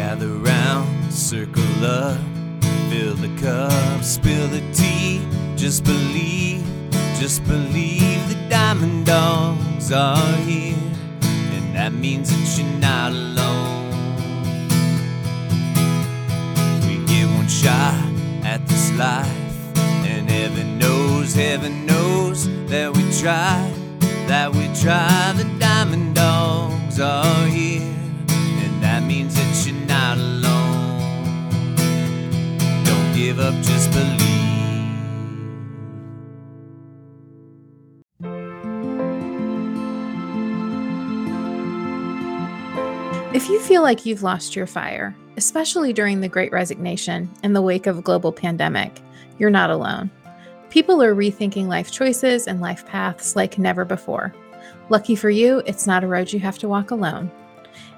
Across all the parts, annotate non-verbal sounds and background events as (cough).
Gather round, circle up, fill the cup, spill the tea. Just believe, just believe the diamond dogs are here. And that means that you're not alone. We get one shot at this life, and heaven knows, heaven knows that we try, that we try. The diamond dogs are here, give up, just believe. If you feel like you've lost your fire, especially during the Great Resignation in the wake of a global pandemic, you're not alone. People are rethinking life choices and life paths like never before. Lucky for you, it's not a road you have to walk alone.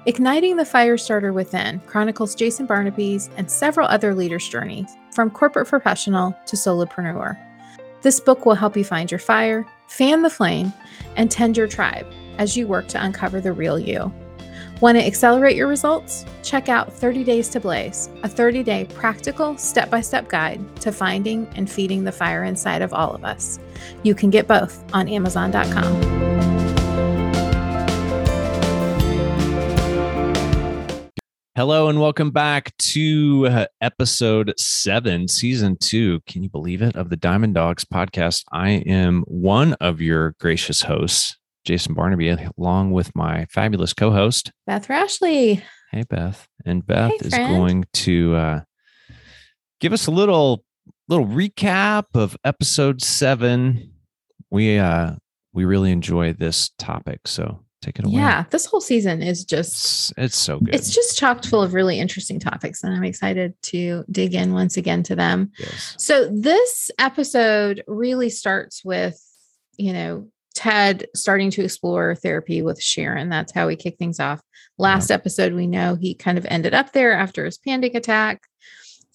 Igniting the Fire Starter Within chronicles Jason Barnaby's and several other leaders' journeys, from corporate professional to solopreneur. This book will help you find your fire, fan the flame, and tend your tribe as you work to uncover the real you. Want to accelerate your results? Check out 30 Days to Blaze, a 30 day practical, step by step guide to finding and feeding the fire inside of all of us. You can get both on Amazon.com. Hello and welcome back to uh, episode seven, season two. Can you believe it? Of the Diamond Dogs podcast. I am one of your gracious hosts, Jason Barnaby, along with my fabulous co host, Beth Rashley. Hey, Beth. And Beth Hey, is going to uh, give us a little little recap of episode seven. We uh we really enjoy this topic, so take it away. Yeah, this whole season is just It's, it's so good. it's just chocked full of really interesting topics and I'm excited to dig in once again to them. yes. So this episode really starts with, you know, Ted starting to explore therapy with Sharon. That's how we kick things off. Last episode, we know he kind of ended up there after his panic attack.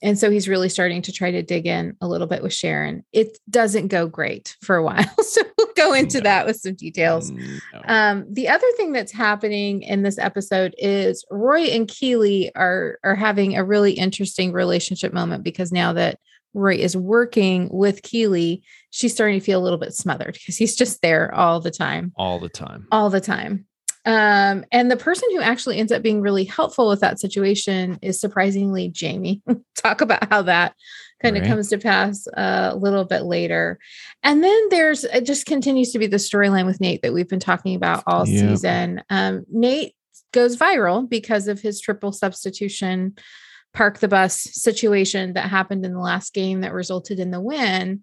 And so he's really starting to try to dig in a little bit with Sharon. It doesn't go great for a while. (laughs) So we'll go into No. that with some details. No. Um, the other thing that's happening in this episode is Roy and Keely are are having a really interesting relationship moment because now that Roy is working with Keely, she's starting to feel a little bit smothered because he's just there all the time, all the time. all the time. Um, and the person who actually ends up being really helpful with that situation is surprisingly Jamie. (laughs) Talk about how that kind of Right. comes to pass a little bit later. And then there's it just continues to be the storyline with Nate that we've been talking about all Yeah. season. Um, Nate goes viral because of his triple substitution park the bus situation that happened in the last game that resulted in the win.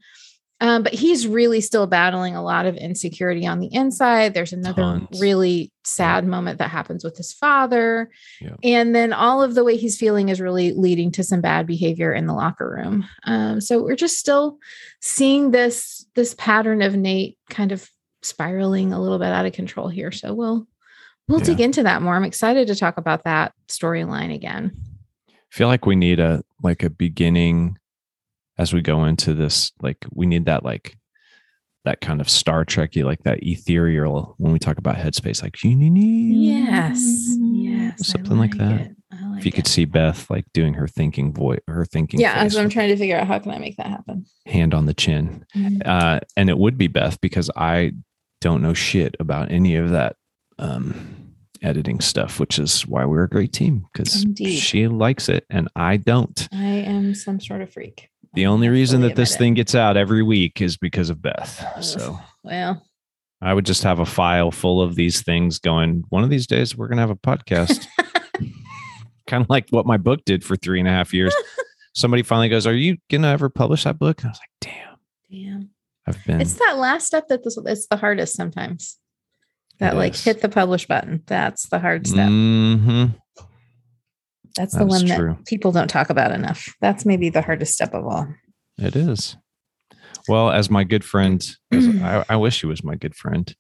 Um, but he's really still battling a lot of insecurity on the inside. There's another Tons. really sad moment that happens with his father. Yeah. And then all of the way he's feeling is really leading to some bad behavior in the locker room. Um, so we're just still seeing this this pattern of Nate kind of spiraling a little bit out of control here. So we'll we'll Yeah. dig into that more. I'm excited to talk about that storyline again. feel like we need a like a beginning as we go into this like we need that like that kind of star trekky like that ethereal when we talk about headspace like Yes. Yes. Something like that like if you could see beth like doing her thinking voice her thinking Yeah, face as I'm trying to figure out how can I make that happen. hand on the chin uh and it would be beth because i don't know shit about any of that um editing stuff which is why we're a great team because she likes it and i don't I am some sort of freak. The only reason that this thing gets out every week is because of Beth. So well, I would just have a file full of these things going, one of these days we're going to have a podcast. (laughs) kind of like what my book did for three and a half years. (laughs) Somebody finally goes, Are you going to ever publish that book? And I was like, Damn, damn. I've been. It's that last step that this it's the hardest sometimes. That It like is. hit the publish button. That's the hard step. Mhm. That's the that is one true. that people don't talk about enough. That's maybe the hardest step of all. It is. Well, as my good friend, (clears throat) I, I wish he was my good friend.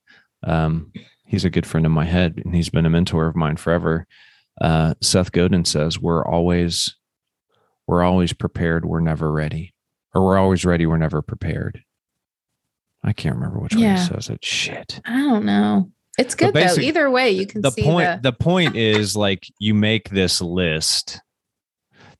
Um, he's a good friend in my head, and he's been a mentor of mine forever. Uh, Seth Godin says, "We're always, we're always prepared. We're never ready, or we're always ready. We're never prepared." I can't remember which Yeah. he says it. Shit. I don't know. It's good though. Either way, you can the see point the, the point is like you make this list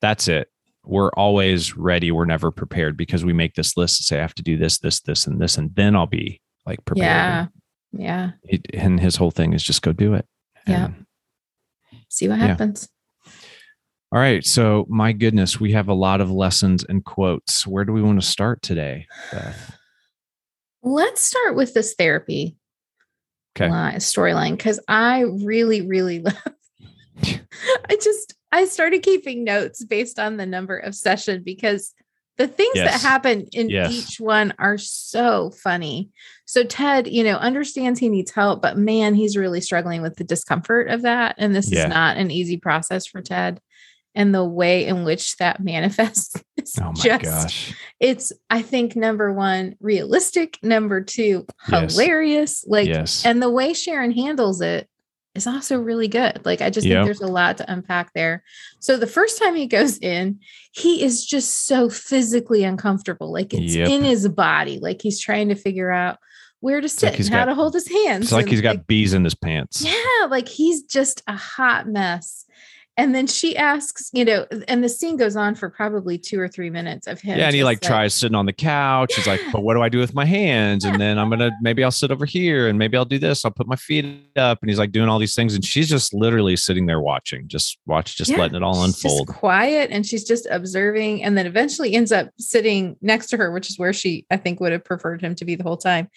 that's it we're always ready we're never prepared because we make this list and say i have to do this this this and this and then i'll be like prepared yeah, yeah. It- and his whole thing is just go do it Yeah. See what Yeah. happens. all right so my goodness we have a lot of lessons and quotes where do we want to start today Beth? Let's start with this therapy Okay. line, storyline because I really, really (laughs) love. I just I started keeping notes based on the number of session because the things Yes. that happen in Yes. each one are so funny. So Ted, you know, understands he needs help, but man, he's really struggling with the discomfort of that, and this Yeah. is not an easy process for Ted. And the way in which that manifests (laughs) is oh my just gosh it's i think number one realistic number two Yes. hilarious like yes and the way sharon handles it is also really good like i just Yep. think there's a lot to unpack there so the first time he goes in he is just so physically uncomfortable like it's Yep. in his body like he's trying to figure out where to sit he's and how got- to hold his hands it's like and, he's got bees in his pants yeah, like he's just a hot mess. And then she asks, you know, and the scene goes on for probably two or three minutes of him. Yeah, and he just like tries sitting on the couch. He's like, "But what do I do with my hands?" And then I'm gonna maybe I'll sit over here, and maybe I'll do this. I'll put my feet up, and he's like doing all these things, and she's just literally sitting there watching, just watch, just Yeah, letting it all she's unfold. quiet, and she's just observing, and then eventually ends up sitting next to her, which is where she, I think, would have preferred him to be the whole time.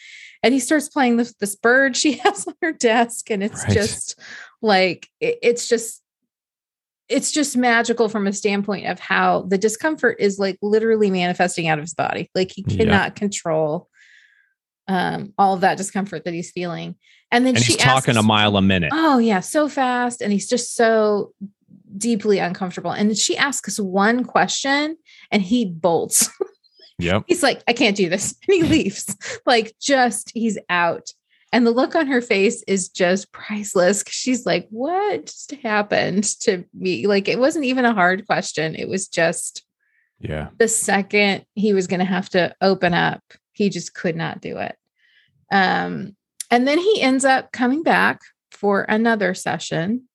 And he starts playing this, this bird she has on her desk, and it's Right. just like it- it's just it's just magical from a standpoint of how the discomfort is like literally manifesting out of his body. Like he Yeah. cannot control um all of that discomfort that he's feeling. And then And she talking a mile a minute. Oh yeah, so fast and he's just so deeply uncomfortable. And she asks one question and he bolts. (laughs) Yep. he's like, I can't do this. And he leaves. like just he's out. And the look on her face is just priceless. She's like, what just happened to me? Like it wasn't even a hard question. It was just Yeah. the second he was going to have to open up, he just could not do it. Um, and then he ends up coming back for another session.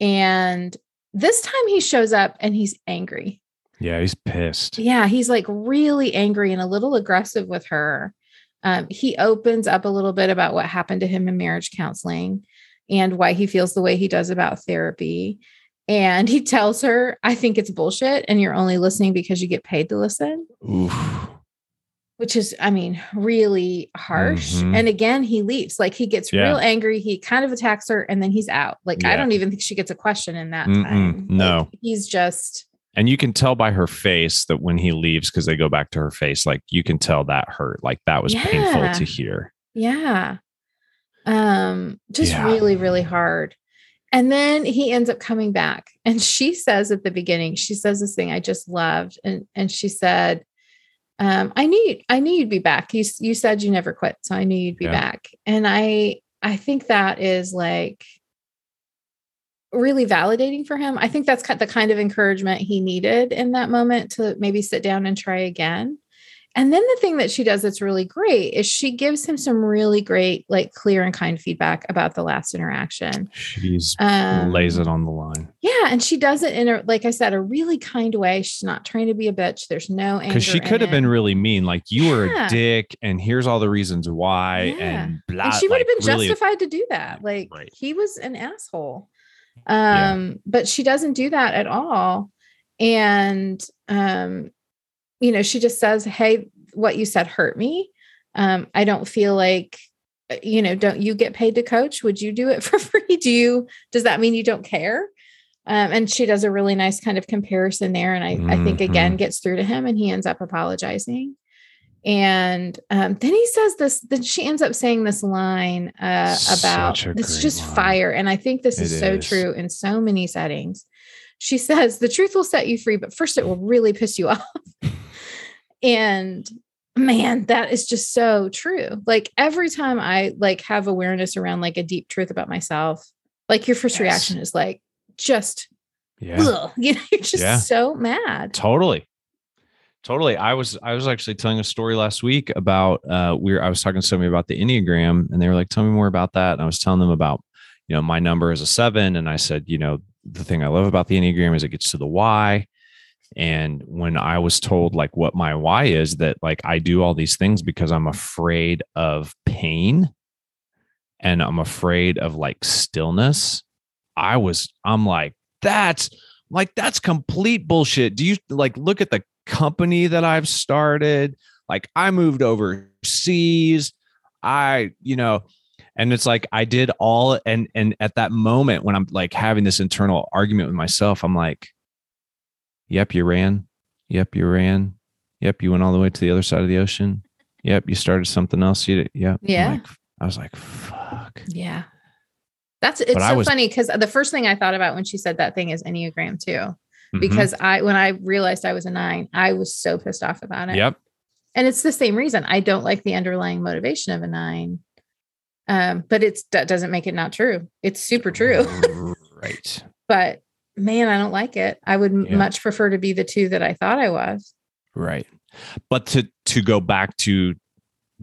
And this time he shows up and he's angry. Yeah. He's pissed. Yeah, he's like really angry and a little aggressive with her. Um, he opens up a little bit about what happened to him in marriage counseling and why he feels the way he does about therapy. And he tells her, I think it's bullshit and you're only listening because you get paid to listen, Oof. which is, I mean, really harsh. Mhm. And again, he leaves. Like he gets Yeah. real angry. He kind of attacks her and then he's out. Like I don't even think she gets a question in that Mm-mm, time. no. Like, he's just And you can tell by her face that when he leaves, because they go back to her face, like you can tell that hurt. Like that was painful to hear. Yeah. Um, just Yeah. really, really hard. And then he ends up coming back. And she says at the beginning, she says this thing I just loved. And and she said, um, I knew I knew you'd be back. You you said you never quit. So I knew you'd be Yeah. back. And I I think that is like really validating for him. I think that's the kind of encouragement he needed in that moment to maybe sit down and try again. And then the thing that she does that's really great is she gives him some really great, like clear and kind feedback about the last interaction. She's Um, lays it on the line. Yeah, and she does it in a, like I said, a really kind way. She's not trying to be a bitch. There's no anger. Because she could have been really mean, like you were Yeah. a dick, and here's all the reasons why, Yeah. and blah. and she would have like, been really- justified to do that. Like Right. he was an asshole. Yeah. Um, but she doesn't do that at all. And um, you know, she just says, Hey, what you said hurt me. Um, I don't feel like uh, you know, don't you get paid to coach? Would you do it (laughs) for free? Do you does that mean you don't care? Um, and she does a really nice kind of comparison there. And I, I think again Mhm. gets through to him and he ends up apologizing. And um, then he says this, then she ends up saying this line uh, about it's just line. fire. And I think this is so true in so many settings. She says, the truth will set you free, but first it will really piss you (laughs) off. and man, that is just so true. Like every time I like have awareness around like a deep truth about myself, like your first Yes. reaction is like, just, Yeah, ugh, (laughs) you know, you're just Yeah. so mad. totally. Totally. I was I was actually telling a story last week about uh we were I was talking to somebody about the Enneagram and they were like, tell me more about that. And I was telling them about, you know, my number is a seven. And I said, you know, the thing I love about the Enneagram is it gets to the why. And when I was told like what my why is, that like I do all these things because I'm afraid of pain and I'm afraid of like stillness. I was, I'm like, that's like, that's complete bullshit. Do you like look at the company that I've started. Like I moved overseas. I, you know, and it's like I did all and and at that moment when I'm like having this internal argument with myself, I'm like, Yep, you ran. Yep, you ran. Yep, you went all the way to the other side of the ocean. Yep, you started something else. You did. Yep. Yeah. Like, I was like, fuck. Yeah. That's it's But so was- funny because the first thing I thought about when she said that thing is Enneagram too. Mhm. Because I when I realized I was a nine, I was so pissed off about it. Yep. And it's the same reason. I don't like the underlying motivation of a nine. Um, but it's that doesn't make it not true. It's super true. (laughs) right. but man, I don't like it. I would Yeah. much prefer to be the two that I thought I was. Right. But to to go back to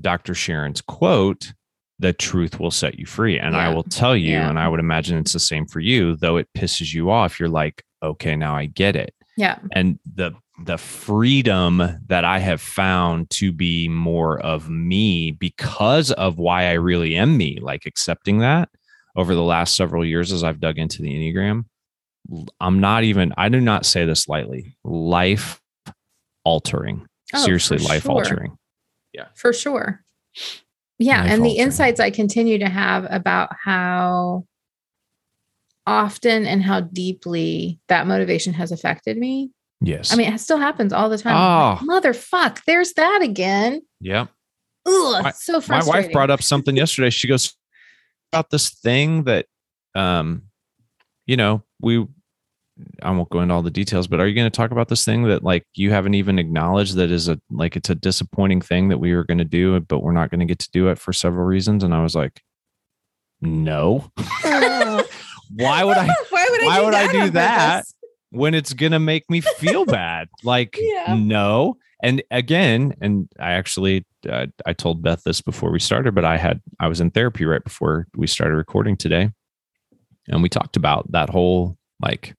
Dr. Sharon's quote, the truth will set you free. And I will tell you, Yeah. and I would imagine it's the same for you, though it pisses you off, you're like, okay, now I get it. Yeah. And the the freedom that I have found to be more of me because of why I really am me, like accepting that over the last several years as I've dug into the Enneagram. I'm not even, I do not say this lightly, life altering. Oh, Seriously, for life sure. altering. Yeah. For sure. Yeah. Life and the insights I continue to have about how often and how deeply that motivation has affected me. Yes. I mean, it still happens all the time. I'm like, Motherfuck, there's that again. yeah. Ugh, My- so My wife brought up something (laughs) yesterday. She goes about this thing that, um, you know, we, I won't go into all the details, but are you going to talk about this thing that like you haven't even acknowledged that is a like it's a disappointing thing that we were going to do, but we're not going to get to do it for several reasons? And I was like, no. (laughs) Why would I? (laughs) Why would I why do would I that do that? when it's going to make me feel bad. Like, (laughs) Yeah. no. And again, and I actually, uh, I told Beth this before we started, but I had, I was in therapy right before we started recording today. And we talked about that whole, like,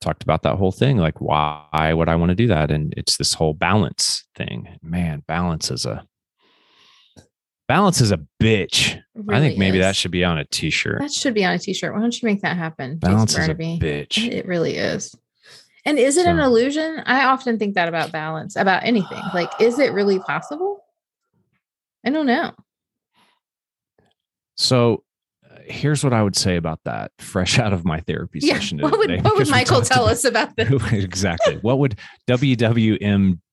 talked about that whole thing. Like, why would I want to do that? And it's this whole balance thing. Man, balance is a, balance is a bitch. It I think really maybe that should be on a t shirt. that should be on a t-shirt. Why don't you make that happen? Balance is a bitch. It really is. And is it an illusion? I often think that about balance, about anything. Like, is it really possible? I don't know. So uh, here's what I would say about that, fresh (laughs) out of my therapy Yeah. session. What would what would Michael tell about- us about this? (laughs) exactly. What would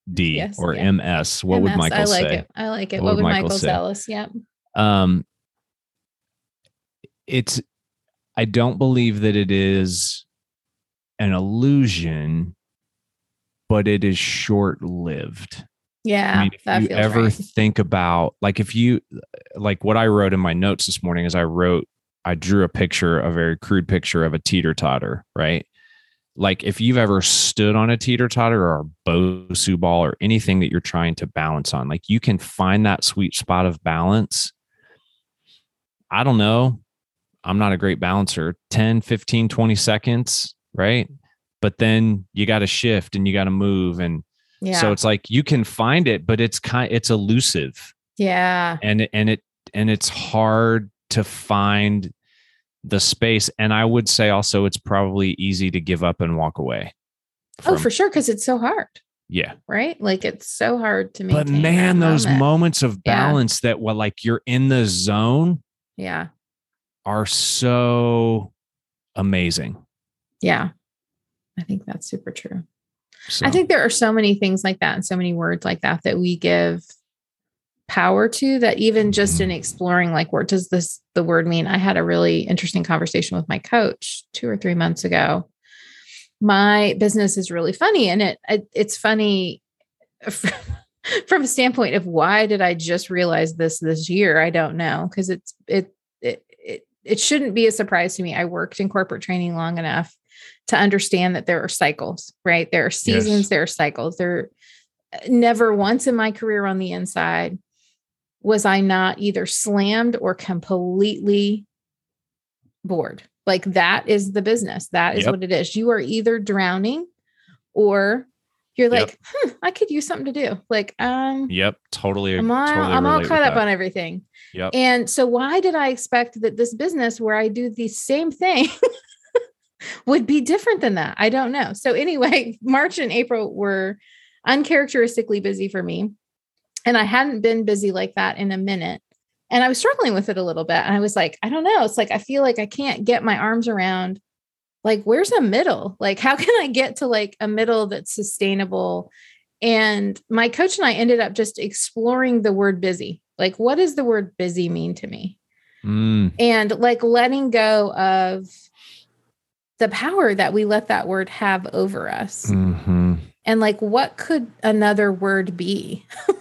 WWMD Yes, or yeah. MS? What would MS, Michael I like say? it. I like it. What What, would would Michael Michael, tell us? Yeah. Um, it's. I don't believe that it is an illusion, but it is short lived. Yeah. I mean, if you ever right. think about like if you like what I wrote in my notes this morning is I wrote I drew a picture, a very crude picture of a teeter totter, right? Like if you've ever stood on a teeter totter or a Bosu ball or anything that you're trying to balance on, like you can find that sweet spot of balance. I don't know. I'm not a great balancer. 10, 15, 20 seconds, right? But then you got to shift and you got to move and Yeah. so it's like you can find it, but it's kind it's elusive yeah. and it- and it and it's hard to find the space. And I would say also it's probably easy to give up and walk away. Oh, for sure. Cause it's so hard, yeah. right? Like it's so hard to maintain. But man, those moment. moments of Yeah. balance that well, like you're in the zone Yeah. are so amazing. Yeah. I think that's super true. So, I think there are so many things like that and so many words like that that we give power to that even just in Mhm. exploring like what does this the word mean? I had a really interesting conversation with my coach two or three months ago. My business is really funny and it, it it's funny from, (laughs) from a standpoint of why did i just realize this this year? I don't know because it's it, it it it shouldn't be a surprise to me. I worked in corporate training long enough to understand that there are cycles right? There are seasons Yes. there are cycles. There never once in my career on the inside was I not either slammed or completely bored. Like that is the business. That is Yep. what it is. You are either drowning or you're Yep. like, hmm, I could use something to do. Like, um, Yep. Totally. I'm all, totally I'm all caught up that. on everything. Yep. And so, why did I expect that this business where I do the same thing (laughs) would be different than that? I don't know. So, anyway, (laughs) March and April were uncharacteristically busy for me. And I hadn't been busy like that in a minute. And I was struggling with it a little bit. And I was like, I don't know. It's like, I feel like I can't get my arms around, like, where's a middle? Like, how (laughs) can I get to like a middle that's sustainable? And my coach and I ended up just exploring the word busy. Like, what does the word busy mean to me? Mm, And like letting go of the power that we let that word have over us. mhm. And like, what could another word be? (laughs)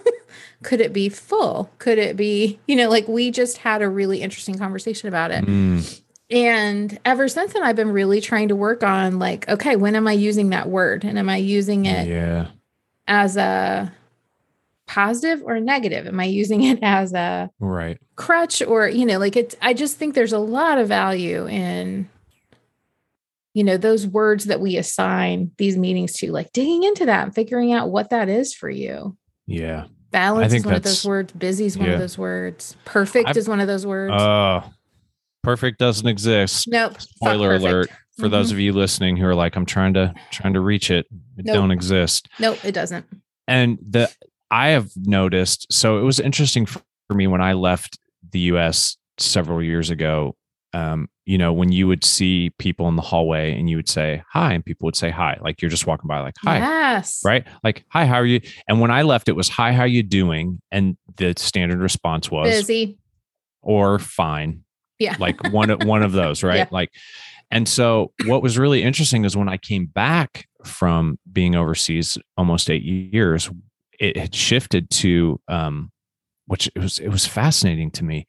could it be full? Could it be, you know, like we just had a really interesting conversation about it. Mm, And ever since then, I've been really trying to work on like, okay, when am I using that word? And am I using it yeah. as a positive or negative? Am I using it as a Right. crutch or, you know, like it's, I just think there's a lot of value in, you know, those words that we assign these meanings to, like digging into that and figuring out what that is for you. Yeah. Balance is one of those words. Busy is one yeah. of those words. Perfect I've- is one of those words. Oh, perfect doesn't exist. nope. Spoiler alert for those mm-hmm. of you listening who are like, I'm trying to trying to reach it. It Nope. don't exist. Nope, it doesn't. And the I have noticed. So it was interesting for me when I left the U.S. several years ago. Um, you know, when you would see people in the hallway and you would say hi, and people would say hi, like you're just walking by, like hi, Yes. right? Like hi, how are you? And when I left, it was hi, how you doing? And the standard response was Busy. or fine Yeah. like one of one of those (laughs) right Yeah. like and so what was really interesting is when i came back from being overseas almost eight years it had shifted to um which it was it was fascinating to me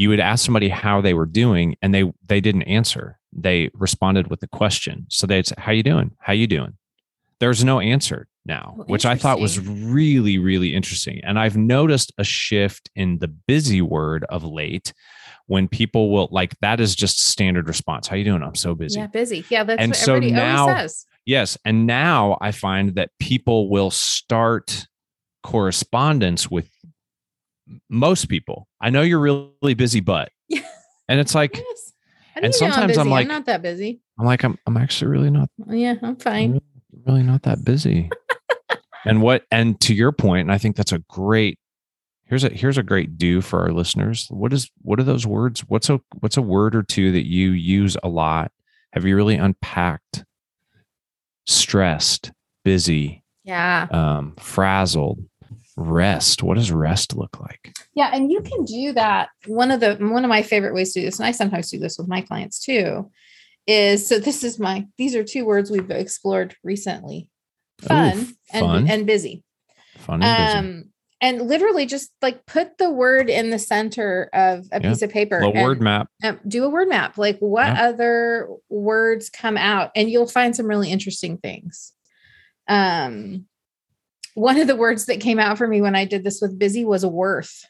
you would ask somebody how they were doing and they they didn't answer. They responded with a question. So they'd say how you doing? How you doing? There's no answer now Oh, which i thought was really really interesting. And i've noticed a shift in the busy word of late when people will like that is just standard response. How you doing? I'm so busy. Yeah, busy. Yeah, that's And what so everybody now- always says. Yes. And now I find that people will start correspondence with most people. I know you're really busy, but Yeah. and it's like Yes. And do you know sometimes I'm like- I'm not that busy. I'm like I'm I'm actually really not Yeah, I'm fine. really, really not that busy. (laughs) and what and to your point, and I think that's a great here's a here's a great do for our listeners. What is what are those words? What's a what's a word or two that you use a lot? Have you really unpacked? Stressed, busy, Yeah. um, frazzled, rest. What does rest look like? Yeah, and you can do that. One of the one of my favorite ways to do this, and I sometimes do this with my clients too, is so this is my these are two words we've explored recently. Fun, Ooh, and fun. and busy. Fun and busy. Um and literally just like put the word in the center of a Yeah. piece of paper. A and, word map. um, do a word map. Like what Yeah. other words come out, and you'll find some really interesting things. Um, one of the words that came out for me when I did this with busy was worth.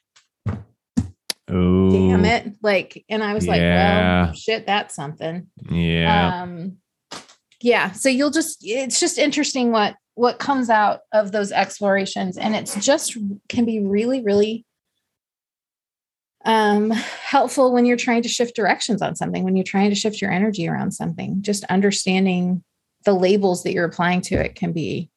Oh, Damn it! Like, and I was like, Yeah. well, shit, that's something. Yeah. Um, yeah. So you'll just it's just interesting what what comes out of those explorations, and it's just can be really really um helpful when you're trying to shift directions on something when you're trying to shift your energy around something just understanding the labels that you're applying to it can be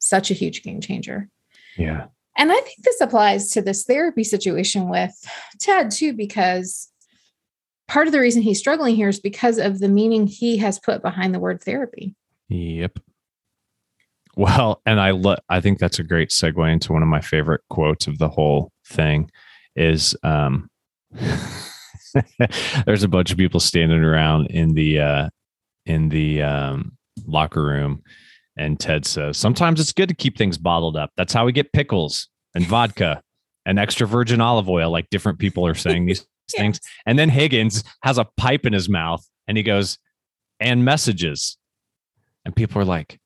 such a huge game changer yeah. and I think this applies to this therapy situation with Ted too, because part of the reason he's struggling here is because of the meaning he has put behind the word therapy. Yep. Well, and I lo- I think that's a great segue into one of my favorite quotes of the whole thing is um (laughs) there's a bunch of people standing around in the uh in the um locker room and Ted says, "Sometimes it's good to keep things bottled up. That's how we get pickles and (laughs) vodka and extra virgin olive oil like different people are saying these (laughs) Yeah. things." And then Higgins has a pipe in his mouth and he goes, "And messages." And people are like,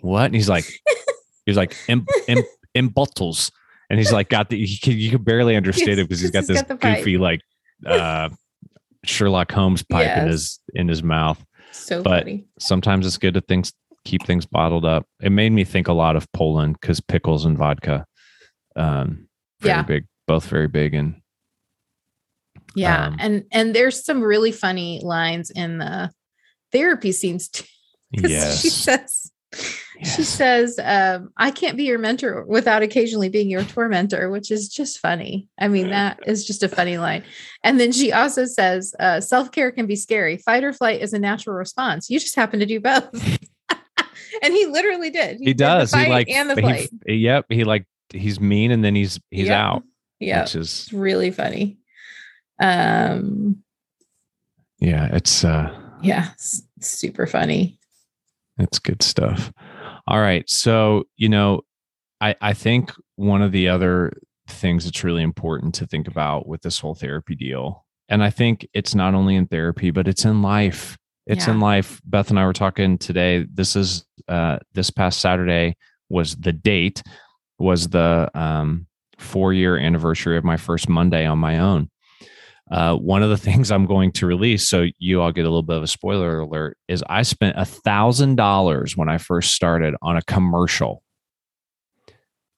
"What?" And he's like, (laughs) he's like in in, in bottles, and he's like got the. He can, you can barely understand it because he's got this got goofy like uh, Sherlock Holmes pipe in his in his mouth. So But- funny. Sometimes it's good to things keep things bottled up. It made me think a lot of Poland because pickles and vodka, um, very Yeah. big, both very big, and Yeah, Um, and and there's some really funny lines in the therapy scenes too. yes, she says she says um, i can't be your mentor without occasionally being your tormentor which is just funny i mean that is just a funny line and then she also says uh, self-care can be scary fight or flight is a natural response you just happen to do both and he literally did he the does. He like and the he- flight yep. He like he's mean and then he's he's Yep. out, yeah which is it's really funny um yeah. It's uh yeah s- super funny It's good stuff. All right. So, you know, I, I think one of the other things that's really important to think about with this whole therapy deal, and I think it's not only in therapy, but it's in life. It's in life. Beth and I were talking today. This is uh this past Saturday was the date, was the um four year anniversary of my first Monday on my own. Uh, one of the (laughs) things I'm going to release, so you all get a little bit of a spoiler alert, is I spent a thousand dollars when I first started on a commercial.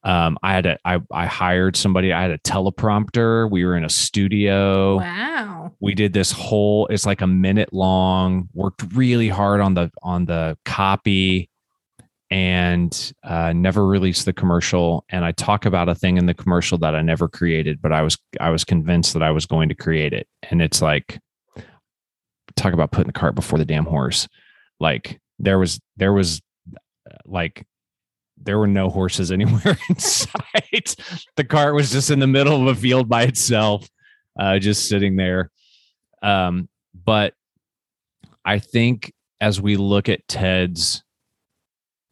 Um, I had a, I, I hired somebody. I had a teleprompter. We were in a studio. wow We did this whole. It's like a minute long. Worked really hard on the on the copy, and uh, never released the commercial. And I talk about a thing in the commercial that I never created, but I was I was convinced that I was going to create it. And it's like talk about putting the cart before the damn horse. Like there was there was uh, like there were no horses (laughs) anywhere in sight. The cart was just in the middle of a field by itself, uh, just sitting there. Um, but I think as we look at Ted's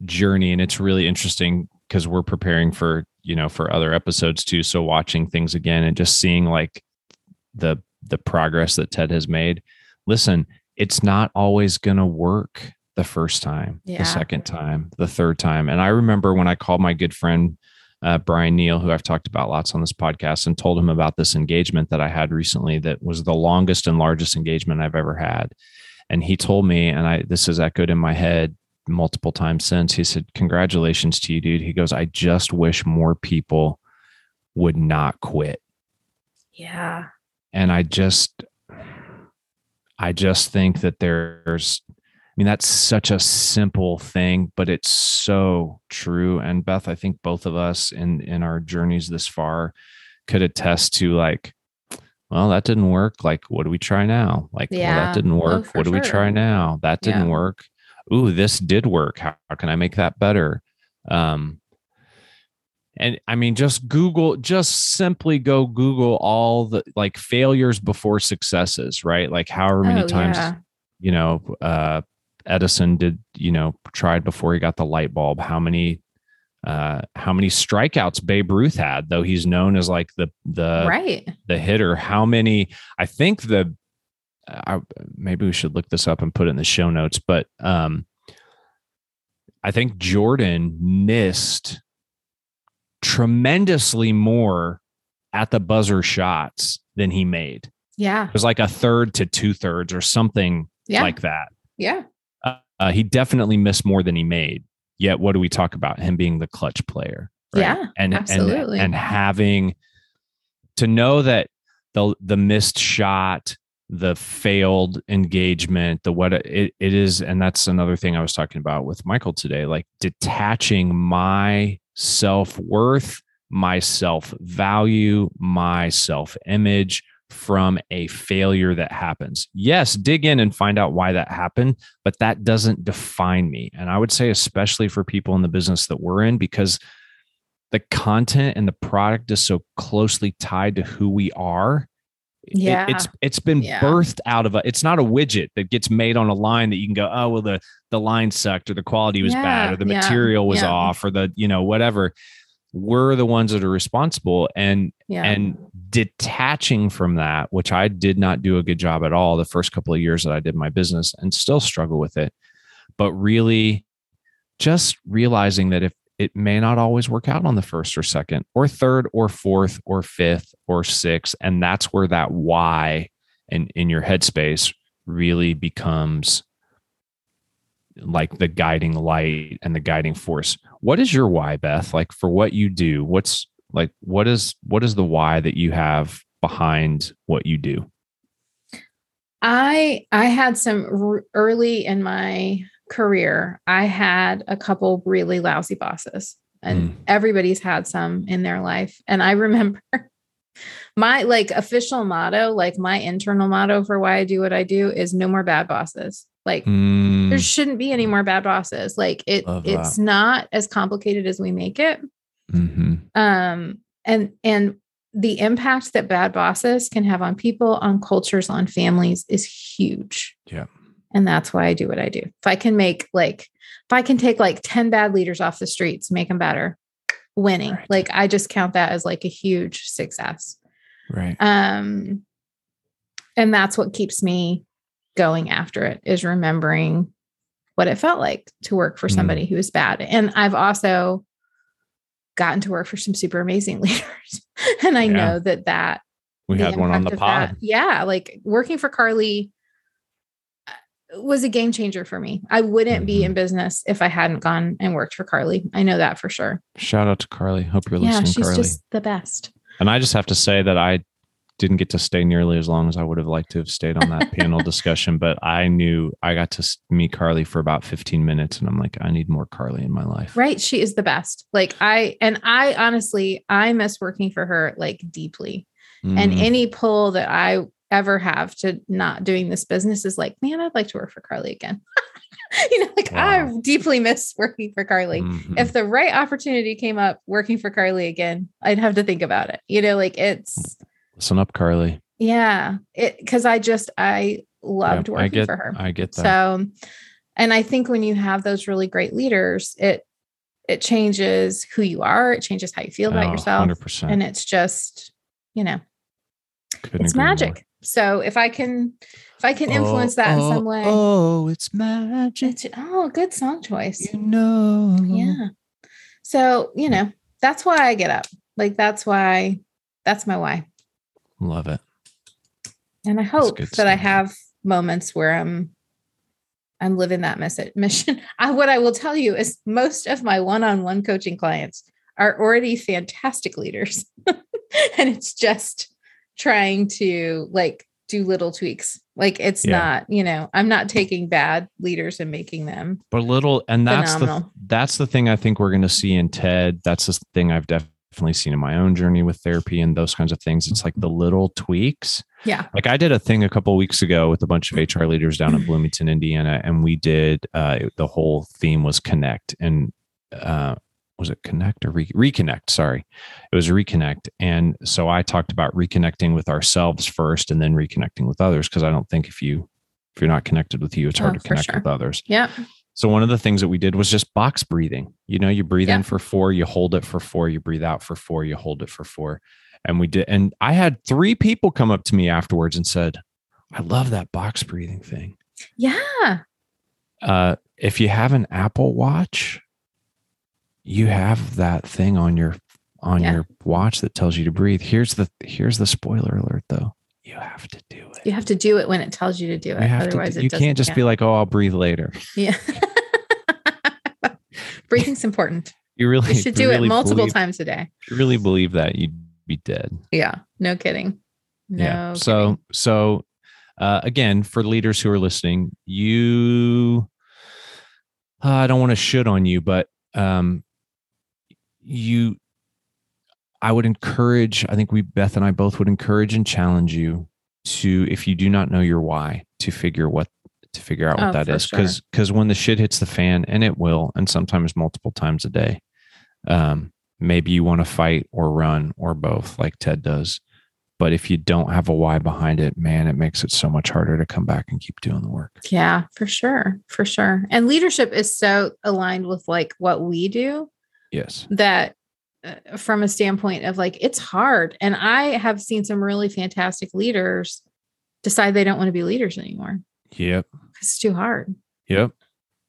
journey, and it's really interesting because we're preparing for you know for other episodes too. So watching things again and just seeing like the the progress that Ted has made. Listen, it's not always going to work the first time, Yeah. the second time, the third time. And I remember when I called my good friend uh, Brian Neal, who I've talked about lots on this podcast, and told him about this engagement that I had recently that was the longest and largest engagement I've ever had. And he told me, and I this has echoed in my head multiple times since. He said, "Congratulations to you, dude." He goes, "I just wish more people would not quit." yeah and i just i just think that there's mean that's such a simple thing but it's so true and beth i think both of us in in our journeys this far could attest to like well that didn't work like what do we try now? Like well, that didn't Oh, work for what do we try now? That didn't Yeah. work. Ooh this did work. How, how can i make that better? Um and i mean just google just simply go google all the like failures before successes right? Like however many Oh, times yeah. you know uh edison did you know tried before he got the light bulb how many uh how many strikeouts babe ruth had though he's known as like the the right. the hitter. How many i think the I, maybe we should look this up and put it in the show notes but um i think jordan missed tremendously more at the buzzer shots than he made. Yeah. It was like a third to two thirds or something yeah. like that. Yeah uh, he definitely missed more than he made. Yet what do we talk about? Him being the clutch player Yeah, and absolutely. and and having to know that the the missed shot the failed engagement the what it, it is and that's another thing i was talking about with michael today like detaching my self-worth my self-value my self-image from a failure that happens yes dig in and find out why that happened but that doesn't define me and i would say especially for people in the business that we're in because the content and the product is so closely tied to who we are It- Yeah. it's it's been Yeah. birthed out of a it's not a widget that gets made on a line that you can go oh well the the line sucked or the quality was bad or the yeah, material was yeah. off or the you know whatever we're the ones that are responsible and yeah and detaching from that which i did not do a good job at all the first couple of years that i did my business and still struggle with it but really just realizing that if it may not always work out on the first or second or third or fourth or fifth or sixth. And that's where that why in, in your headspace really becomes like the guiding light and the guiding force. What is your why, Beth? Like for what you do, what's like what is what is the why that you have behind what you do? I I had some early in my career, I had a couple really lousy bosses, and mm. everybody's had some in their life. And I (laughs) remember my like official motto, like my internal motto for why I do what I do is no more bad bosses. Like mm. there shouldn't be any more bad bosses. Like it it's not as complicated as we make it. Mm-hmm. Um and and the impact that bad bosses can have on people, on cultures, on families is huge. Yeah. And that's why I do what I do. If I can make like, if I can take like 10 bad leaders off the streets, make them better, winning, right. like I just count that as like a huge success. Right. Um, and that's what keeps me going after it is remembering what it felt like to work for somebody mm. who was bad. And I've also gotten to work for some super amazing (laughs) leaders. and I yeah. know that that we had one on the pod. That, yeah. Like working for Carly was a game changer for me. I wouldn't mm-hmm. be in business if I hadn't gone and worked for Carly. I know that for sure. Shout out to Carly. Hope you're listening, yeah, she's Carly. just the best. And I just have to say that I didn't get to stay nearly as long as I would have liked to have stayed on that panel (laughs) discussion, but I knew I got to meet Carly for about 15 minutes and I'm like, I need more Carly in my life. Right. She is the best. Like I, and I honestly, I miss working for her like deeply. Mm. And any pull that I ever have to not doing this business is like, man, I'd like to work for Carly again. (laughs) you know, like wow. I deeply miss working for Carly. Mm-hmm. If the right opportunity came up working for Carly again, I'd have to think about it. You know, like it's listen up, Carly. Yeah. It because I just I loved yeah, working I get, for her. I get that. So and I think when you have those really great leaders, it it changes who you are, it changes how you feel about oh, yourself. 100%. And it's just, you know, Couldn't it's magic. More. So if I can, if I can oh, influence oh, that in oh, some way. Oh, it's magic. It's, oh, good song choice. You know. Yeah. So, you know, that's why I get up. Like that's why that's my why. Love it. And I hope that stuff. I have moments where I'm I'm living that (laughs) mission. I, what I will tell you is most of my one-on-one coaching clients are already fantastic leaders. (laughs) and it's just trying to like do little tweaks. Like it's yeah. not, you know, I'm not taking bad leaders and making them but little and that's phenomenal. the that's the thing I think we're going to see in Ted. That's the thing I've definitely seen in my own journey with therapy and those kinds of things. It's like the little tweaks. Yeah. Like I did a thing a couple weeks ago with a bunch of HR leaders down in Bloomington, Indiana, and we did uh, the whole theme was connect and uh, was it connect or re- reconnect sorry it was reconnect and so i talked about reconnecting with ourselves first and then reconnecting with others because i don't think if you if you're not connected with you it's hard oh, to connect sure. with others yeah so one of the things that we did was just box breathing you know you breathe yeah. in for four you hold it for four you breathe out for four you hold it for four and we did and i had three people come up to me afterwards and said i love that box breathing thing yeah uh if you have an apple watch you have that thing on your on yeah. your watch that tells you to breathe. Here's the here's the spoiler alert though. You have to do it. You have to do it when it tells you to do it. Otherwise, it. you can't just count. be like, "Oh, I'll breathe later." Yeah. (laughs) Breathing's important. You really you should do really it multiple believe, times a day. you really believe that, you'd be dead. Yeah. No kidding. No yeah. Kidding. So so uh, again, for leaders who are listening, you uh, I don't want to shoot on you, but um, you I would encourage, I think we, Beth and I both would encourage and challenge you to, if you do not know your why, to figure what, to figure out what oh, that is. Sure. Cause, cause when the shit hits the fan and it will, and sometimes multiple times a day, um, maybe you want to fight or run or both like Ted does. But if you don't have a why behind it, man, it makes it so much harder to come back and keep doing the work. Yeah, for sure. For sure. And leadership is so aligned with like what we do Yes. That uh, from a standpoint of like it's hard and I have seen some really fantastic leaders decide they don't want to be leaders anymore. Yep. It's too hard. Yep.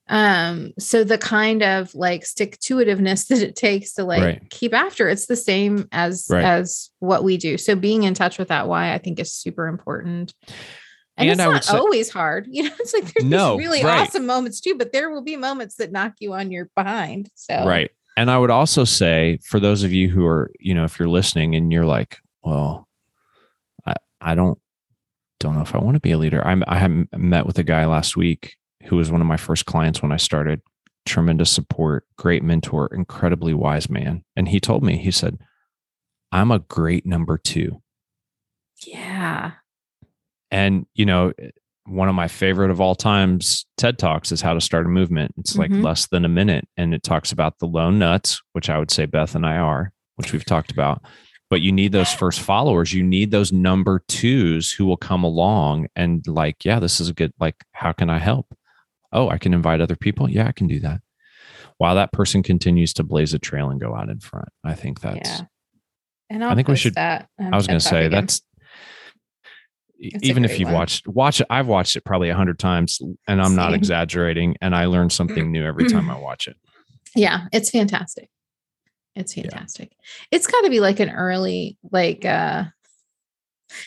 Um, so the kind of like stick to itiveness (laughs) that it takes to like Right. keep after it's the same as Right. as what we do. So being in touch with that why I think is super important. And, And it's I not say- always hard. You know, (laughs) it's like there's No, really right. awesome moments too, but there will be moments that knock you on your behind. So Right. And I would also say for those of you who are, you know, if you're listening and you're like, well, I, I don't don't know if I want to be a leader. I'm I have met with a guy last week who was one of my first clients when I started. Tremendous support, great mentor, incredibly wise man. And he told me, he said, I'm a great number two. Yeah. And, you know, one of my favorite of all times TED Talks is how to start a movement. It's like Mhm. less than a minute. And it talks about the lone nuts, which I would say Beth and I are, which we've talked about. But you need those first followers. You need those number twos who will come along and, like, yeah, this is a good, like, how can I help? Oh, I can invite other people. Yeah, I can do that. While that person continues to blaze a trail and go out in front. I think that's, yeah. And I'll I think we should- that. um, I was going to say again. that's a even if you've one. watched watch it I've watched it probably a hundred times and I'm not exaggerating and I learn something new every time I watch it. (clears throat) yeah it's fantastic it's Yeah. fantastic it's got to be like an early like uh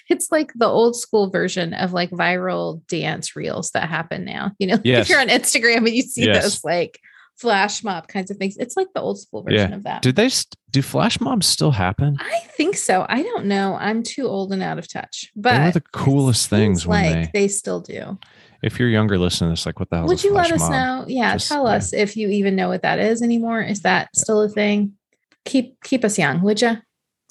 it's like the old school version of like viral dance reels that happen now you know (laughs) Yes. if you're on instagram and you see Yes. those like flash mob kinds of things. It's like the old school version of that. Did they st- do flash mobs still happen? i think so. I don't know. I'm too old and out of touch. But they were the coolest things when like they, still do. If you're younger listening this, like what the hell would you let us know? Yeah Just- tell yeah. us if you even know what that is anymore. Is that still a thing? Keep keep us young would you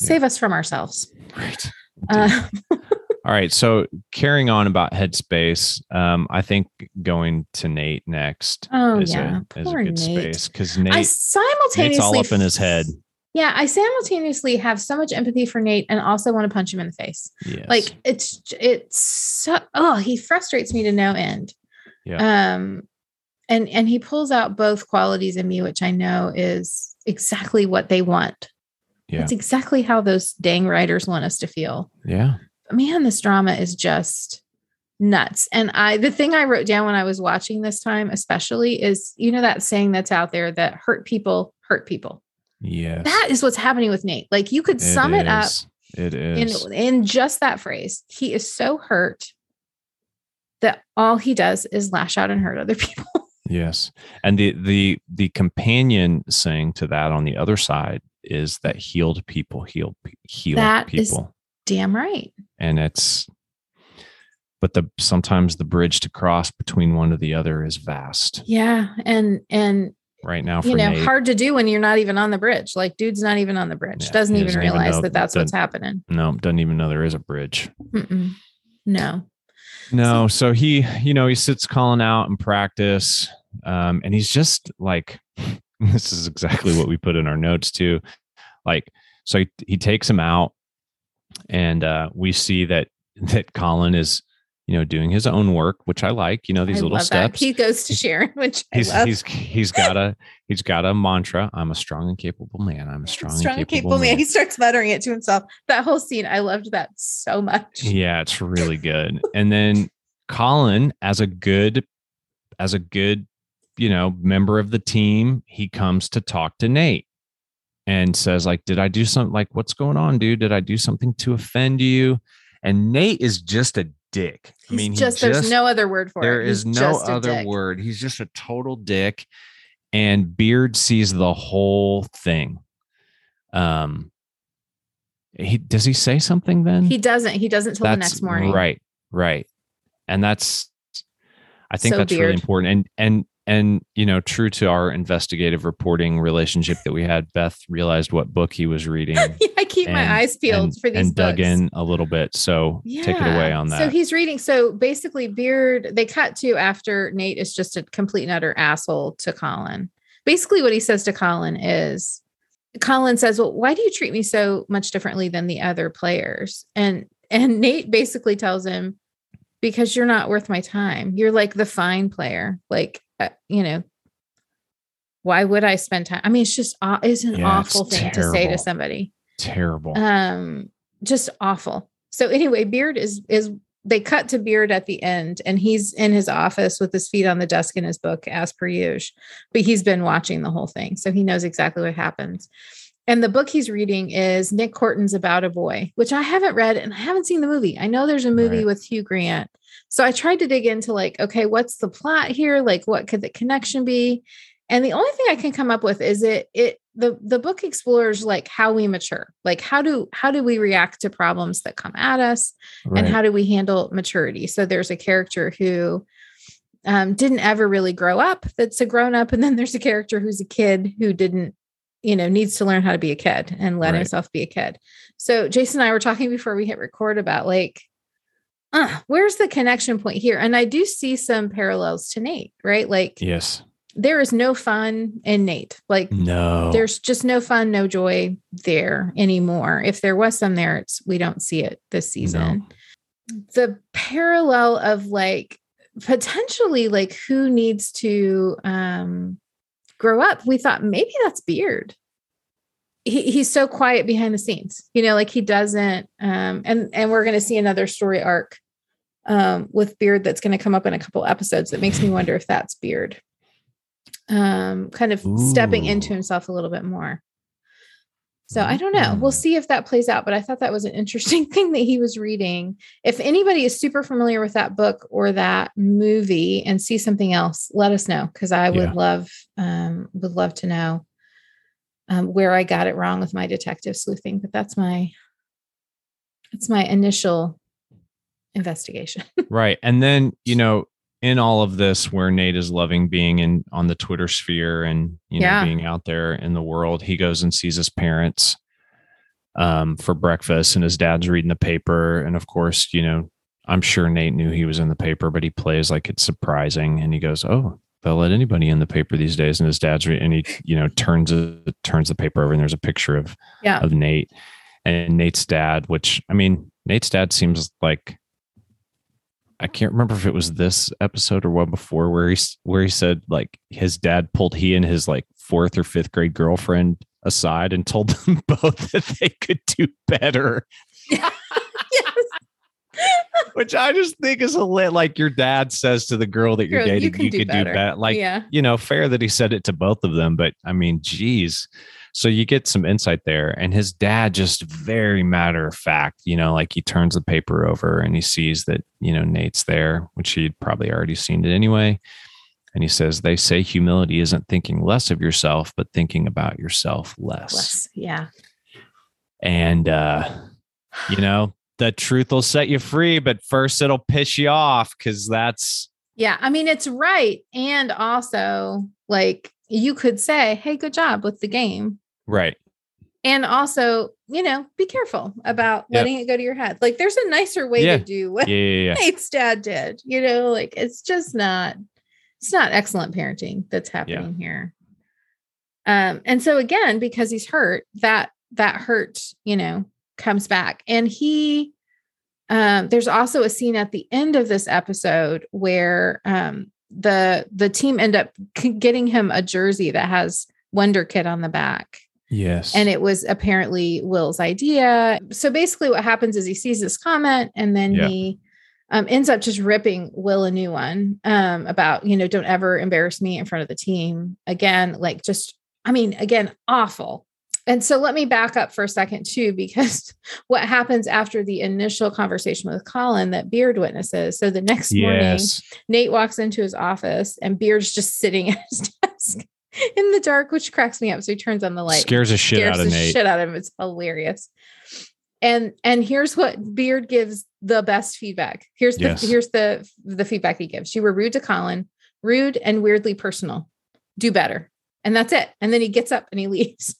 save us from ourselves. Right. uh, (laughs) All right. So carrying on about headspace, um, I think going to Nate next oh is, yeah a, is a good Nate. space because i Nate simultaneously Nate's all up in his head. yeah i simultaneously have so much empathy for nate and also want to punch him in the face Yes. like it's it's so oh he frustrates me to no end Yeah. um and and he pulls out both qualities in me which i know is exactly what they want Yeah. it's exactly how those dang writers want us to feel yeah. Man this drama is just nuts and i the thing i wrote down when i was watching this time especially is you know that saying that's out there that hurt people hurt people Yeah. that is what's happening with nate like you could sum it up. It in is. in just that phrase he is so hurt that all he does is lash out and hurt other (laughs) people Yes. And the the the companion saying to that on the other side is that healed people heal heal That is- people. Damn right and it's but the sometimes the bridge to cross between one or the other is vast yeah and and right now for you know Nate. hard to do when you're not even on the bridge like dude's not even on the bridge Yeah, doesn't even doesn't even realize know that that's what's happening no, doesn't even know there is a bridge. Mm-mm. no No, so he, you know, he sits Colin out in practice. Um, and he's just like, (laughs) this is exactly what we put in our notes too. Like, so he, he takes him out and uh we see that (laughs) that Colin is, you know, doing his own work, which I like, you know, these I little love that. steps. he goes to sharon (laughs) which i he's love he's he's got a he's got a mantra. I'm a strong and capable man. I'm a strong, strong and and capable, capable man man. he starts muttering it to himself that whole scene i loved that so much Yeah, it's really good. and then Colin, as a good, as a good, you know, member of the team, he comes to talk to Nate and says, like, did I do something like what's going on, dude? Did I do something to offend you? And Nate is just a dick. He's I mean, just, there's no other word for there There is He's no just other dick. word. He's just a total dick. And Beard sees the whole thing. Um, he does he say something then? he doesn't he doesn't till the next morning Right, right. And that's I think So that's really important. And and and you know, true to our investigative reporting relationship that we had, Beth realized what book he was reading. (laughs) yeah, I keep my eyes peeled and, for these and dug books. in a little bit. So take it away on that. So he's reading. So basically, Beard, they cut to after Nate is just a complete and utter asshole to Colin. Basically, what he says to Colin is Colin says, Well, why do you treat me so much differently than the other players? And and Nate basically tells him, Because you're not worth my time. You're like the fine player. Like, uh, you know, why would I spend time? I mean, it's just it's an Yeah, it's awful thing to say to somebody Terrible. um just awful so anyway beard is is they cut to Beard at the end, and he's in his office with his feet on the desk in his book, as per usual. But he's been watching the whole thing, so he knows exactly what happens. And the book he's reading is Nick Hornby's About a Boy, which I haven't read and I haven't seen the movie. I know there's a movie Right. with Hugh Grant. So I tried to dig into like, okay, what's the plot here? Like what could the connection be? And the only thing I can come up with is it it the the book explores like how we mature. Like how do how do we react to problems that come at us Right. and how do we handle maturity? So there's a character who um, didn't ever really grow up that's a grown up and then there's a character who's a kid who didn't you know needs to learn how to be a kid and let Right. himself be a kid. So jason and i were talking before we hit record about like uh, where's the connection point here? And i do see some parallels to nate right? Like yes. there is no fun in nate. Like No. there's just no fun no joy there anymore. If there was some there it's we don't see it this season. The parallel of like potentially like who needs to um grow up we thought maybe that's beard. He, he's so quiet behind the scenes you know like he doesn't um and and we're going to see another story arc um with beard that's going to come up in a couple episodes that makes me wonder if that's beard. Um kind of stepping into himself a little bit more so I don't know. We'll Mm. see if that plays out. But I thought that was an interesting (laughs) thing that he was reading. If anybody is super familiar with that book or that movie and see something else, let us know because I would Yeah. love um, would love to know um, where I got it wrong with my detective sleuthing. But that's my that's my initial investigation. (laughs) right. And then, you know, in all of this where Nate is loving being in on the Twitter sphere and, you know, Yeah. being out there in the world, he goes and sees his parents um, for breakfast and his dad's reading the paper. And of course, you know, I'm sure Nate knew he was in the paper, but he plays like it's surprising. And he goes, Oh, they'll let anybody in the paper these days. And his dad's re- and he, you know, turns turns the paper over and there's a picture of yeah. of Nate and Nate's dad, which I mean, Nate's dad seems like I can't remember if it was this episode or one before where he where he said like his dad pulled he and his like fourth or fifth grade girlfriend aside and told (laughs) them both that they could do better, (laughs) yes. which I just think is a lit like your dad says to the girl that you're Girl, dating, you can do could better. do better. Like yeah. you know, fair that he said it to both of them, but I mean, geez. So you get some insight there. And his dad just very matter of fact, you know, like he turns the paper over and he sees that, you know, Nate's there, which he'd probably already seen it anyway. And he says, They say humility isn't thinking less of yourself, but thinking about yourself less. Less. Yeah. And uh, you know, the truth will set you free, but first it'll piss you off because that's Yeah, I mean it's right, and also like you could say, "Hey, good job with the game," right. and also you know be careful about Yep. letting it go to your head. Like there's a nicer way Yeah. to do what Yeah, yeah. Nate's dad did. You know, like it's just not it's not excellent parenting that's happening here. Um, and so again, because he's hurt, that that hurt, you know, comes back. And he um there's also a scene at the end of this episode where um the the team end up getting him a jersey that has Wonder Kid on the back Yes. and it was apparently Will's idea. So basically, what happens is he sees this comment, and then Yeah. he um, ends up just ripping Will a new one um, about you know don't ever embarrass me in front of the team again. Like just, I mean, again, awful. And so let me back up for a second too, because (laughs) what happens after the initial conversation with Colin that Beard witnesses. So the next morning. Nate walks into his office and Beard's just sitting (laughs) at his desk (laughs) in the dark, which cracks me up. So he turns on the light Scares the shit scares out of the Nate. shit out of him. It's hilarious. And and here's what Beard gives the best feedback. Here's the Yes. here's the the feedback he gives. You were rude to Colin, rude and weirdly personal. Do better. And that's it. And then he gets up and he (laughs) leaves.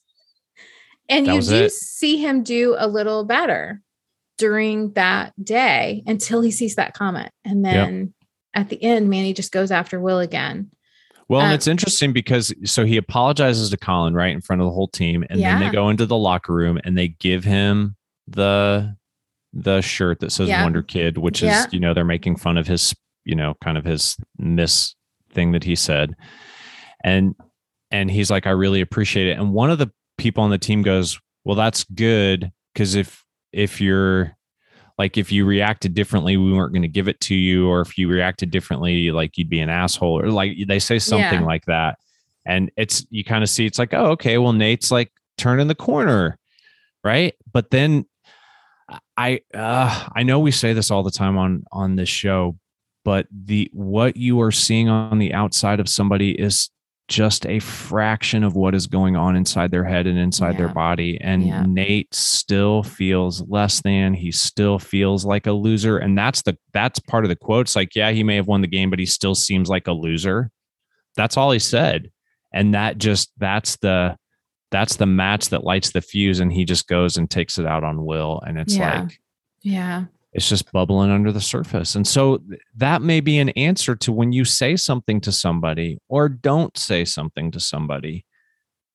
And That you do it. see him do a little better during that day until he sees that comment. And then at the end, Manny just goes after Will again. Well, and Um, it's interesting because so he apologizes to Colin right in front of the whole team, and then they go into the locker room and they give him the the shirt that says Yeah. Wonder Kid, which Yeah. is you know they're making fun of his you know kind of his miss thing that he said, and and he's like I really appreciate it, and one of the people on the team goes, well that's good because if if you're like if you reacted differently, we weren't going to give it to you, or if you reacted differently, like you'd be an asshole, or like they say something Yeah. like that. And it's you kind of see it's like, oh, okay, well, Nate's like turning the corner, right? But then I uh, I know we say this all the time on on this show, but the what you are seeing on the outside of somebody is just a fraction of what is going on inside their head and inside their body and Yeah. Nate still feels less than he still feels like a loser and that's the that's part of the quotes like yeah he may have won the game but he still seems like a loser that's all he said and that just that's the that's the match that lights the fuse and he just goes and takes it out on will and it's Yeah. like Yeah. It's just bubbling under the surface. And so that may be an answer to when you say something to somebody or don't say something to somebody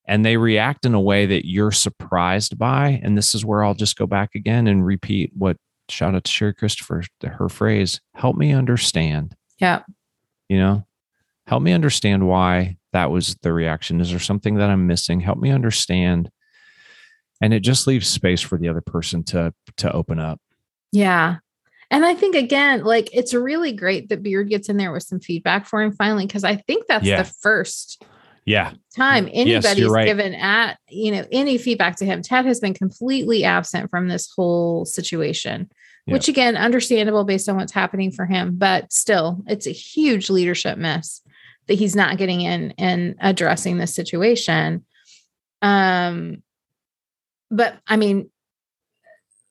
and they react in a way that you're surprised by. And this is where I'll just go back again and repeat what shout out to Sherry Christopher, her phrase, help me understand, Yeah. you know, help me understand why that was the reaction. Is there something that I'm missing? Help me understand. And it just leaves space for the other person to to open up. Yeah. And I think again, like it's really great that Beard gets in there with some feedback for him finally, because I think that's Yeah. the first Yeah. time Yes, anybody's right. given at you know any feedback to him. Ted has been completely absent from this whole situation, Yeah. which again, understandable based on what's happening for him, but still, it's a huge leadership miss that he's not getting in and addressing this situation. Um, but I mean,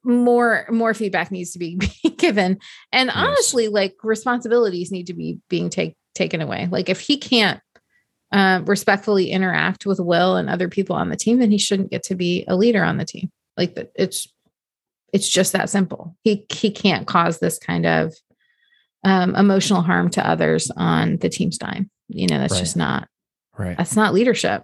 more more feedback needs to be (laughs) given and Yes. honestly like responsibilities need to be being take, taken away like if he can't um, respectfully interact with will and other people on the team then he shouldn't get to be a leader on the team like it's it's just that simple he he can't cause this kind of um, emotional harm to others on the team's dime you know that's Right. just not Right. that's not leadership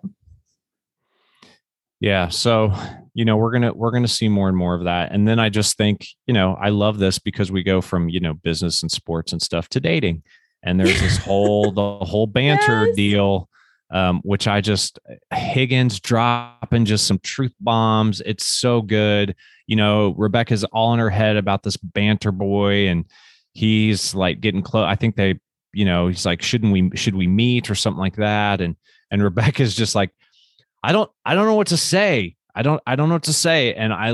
Yeah. So, you know, we're gonna we're gonna see more and more of that. And then I just think, you know, I love this because we go from, you know, business and sports and stuff to dating. And there's this whole the whole banter Yes. deal. Um, which I just Higgins dropping just some truth bombs. It's so good. You know, Rebecca's all in her head about this banter boy, and he's like getting close. I think they, you know, he's like, shouldn't we should we meet or something like that? And and Rebecca's just like, I don't I don't know what to say. I don't I don't know what to say. And I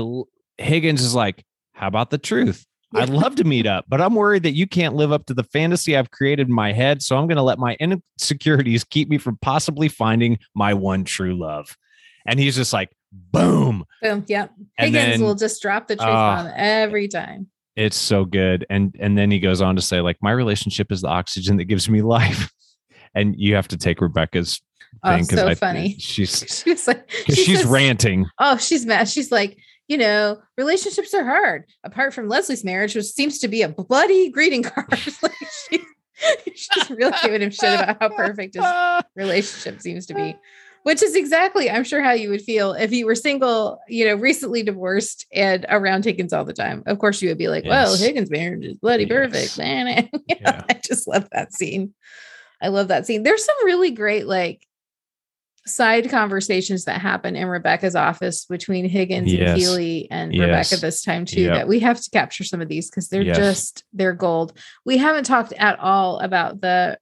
Higgins is like, how about the truth? I'd love to meet up, but I'm worried that you can't live up to the fantasy I've created in my head. So I'm going to let my insecurities keep me from possibly finding my one true love. And he's just like, boom. boom yep And higgins then- will just drop the truth Ah. bomb every time It's so good. And and then he goes on to say, like, my relationship is the oxygen that gives me (laughs) life. And you have to take Rebecca's oh so I- funny (laughs) She's (laughs) she was like she's ranting. Oh, she's mad. She's like, you know, relationships are hard. Apart from Leslie's marriage, which seems to be a bloody greeting card. (laughs) like she, she's really giving him shit about how perfect his relationship seems to be. Which is exactly, I'm sure, how you would feel if you were single, you know, recently divorced and around Higgins all the time. Of course, you would be like, well, Higgins' marriage is bloody Yes. perfect. man. Yeah. I just love that scene. I love that scene. There's some really great, like, side conversations that happen in Rebecca's office between Higgins and Yes. Keely and Yes. Rebecca this time too. Yep. That we have to capture some of these because they're Yes. just they're gold. We haven't talked at all about the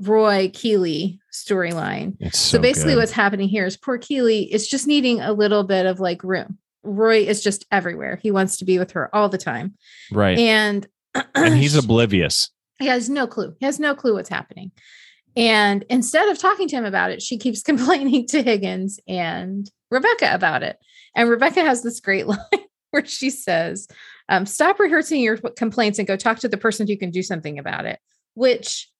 Roy Keely storyline. So, so, basically, good. what's happening here is poor Keely is just needing a little bit of like room. Roy is just everywhere. He wants to be with her all the time, right. and and he's (clears throat) oblivious. he has no clue. He has no clue what's happening. And instead of talking to him about it, she keeps (laughs) complaining to Higgins and Rebecca about it. And Rebecca has this great (laughs) line where she says, um, Stop rehearsing your complaints and go talk to the person who can do something about it, which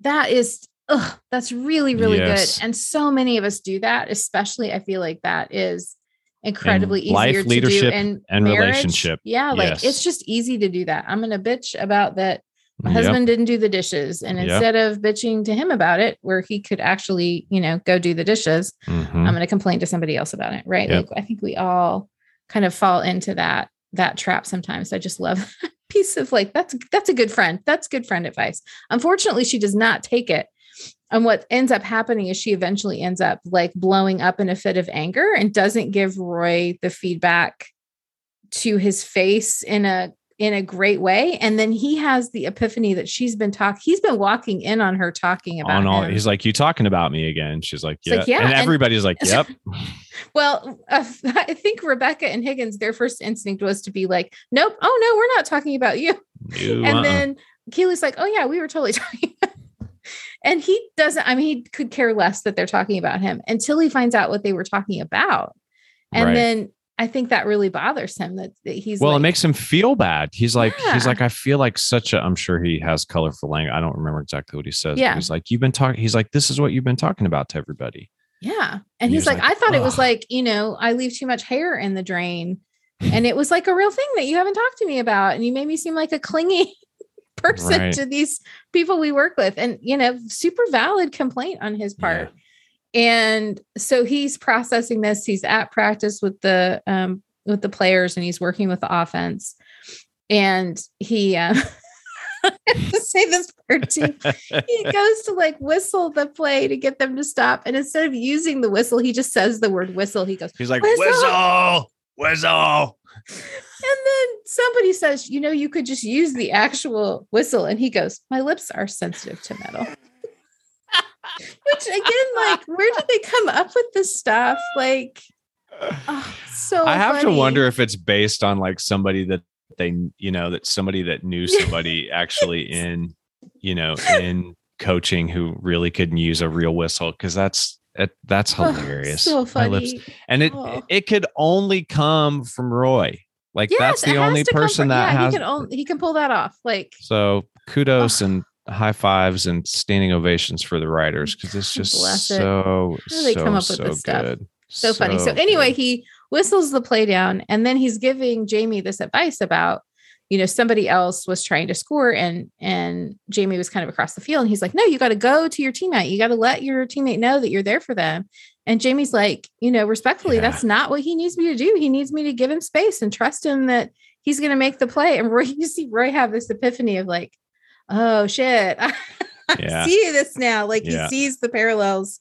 that is, ugh, that's really, really Yes. good. And so many of us do that, especially I feel like that is incredibly easier life, to do leadership, in and marriage. relationship. Yeah, like Yes. it's just easy to do that. I'm gonna bitch about that my Yep. husband didn't do the dishes and Yep. instead of bitching to him about it where he could actually you know go do the dishes Mhm. i'm going to complain to somebody else about it right Yep. like i think we all kind of fall into that that trap sometimes i just love (laughs) that piece of like that's that's a good friend that's good friend advice unfortunately she does not take it and what ends up happening is she eventually ends up like blowing up in a fit of anger and doesn't give roy the feedback to his face in a in a great way. And then he has the epiphany that she's been talking, he's been walking in on her talking about on all, him. he's like, "You talking about me again?" She's like, "Yeah,", like, yeah, and and- everybody's like, (laughs) "Yep." Well, uh, (laughs) I think Rebecca and Higgins, their first instinct was to be like, nope, oh no, we're not talking about you. You, And uh-uh. then Keely's like, oh yeah, we were totally (laughs) talking. and he doesn't, I mean, he could care less that they're talking about him until he finds out what they were talking about. And Right. then I think that really bothers him that, that he's well, like, it makes him feel bad. He's like, he's like, I feel like such a. I'm sure he has colorful language. I don't remember exactly what he says. Yeah. he's like, you've been talking. He's like, this is what you've been talking about to everybody. Yeah. And And he he's like, like, I thought it was like, you know, I leave too much hair in the drain. (laughs) And it was like a real thing that you haven't talked to me about. And you made me seem like a clingy (laughs) person Right. to these people we work with. And, you know, super valid complaint on his part. And so he's processing this. He's at practice with the um with the players and he's working with the offense. And he uh (laughs) to say this part too (laughs) he goes to like whistle the play to get them to stop. And instead of using the whistle, he just says the word whistle. He goes, He's like, Whistle! whistle, whistle. and then somebody says, you know, you could just use the actual whistle. And he goes, My lips are sensitive to metal. Which again, like, where did they come up with this stuff? Like, oh, so I have to wonder if it's based on like somebody that they, you know, that somebody that knew (laughs) somebody actually in, you know, in coaching who really couldn't use a real whistle because that's it, that's Oh, hilarious. so My lips- funny. and it Oh. it could only come from Roy. Like Yes, that's the only person from- that yeah, has. he can only he can pull that off. Like so kudos Oh. and high fives and standing ovations for the writers oh, because it's just Bless so do they so come up with so this stuff? good. so funny. So anyway, good. he whistles the play down and then he's giving Jamie this advice about, you know, somebody else was trying to score and and Jamie was kind of across the field and he's like, "No, you got to go to your teammate. You got to let your teammate know that you're there for them." And Jamie's like, you know, respectfully, Yeah. that's not what he needs me to do. He needs me to give him space and trust him that he's going to make the play. And (laughs) Roy, you see Roy have this epiphany of like, "Oh shit. (laughs) I Yeah. see this now." Like Yeah. he sees the parallels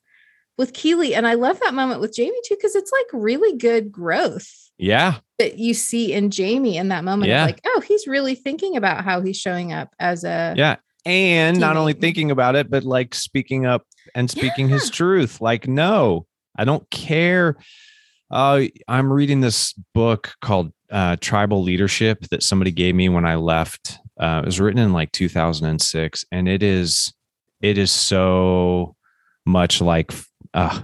with Keely. And I love that moment with Jamie too, because it's like really good growth yeah, that you see in Jamie in that moment Yeah. like, oh, he's really thinking about how he's showing up as a yeah, and not only thinking about it, but like speaking up and speaking his truth. Like, no, I don't care. Uh, I'm reading this book called uh, Tribal Leadership that somebody gave me when I left. Uh, it was written in like 2006, and it is it is so much like uh,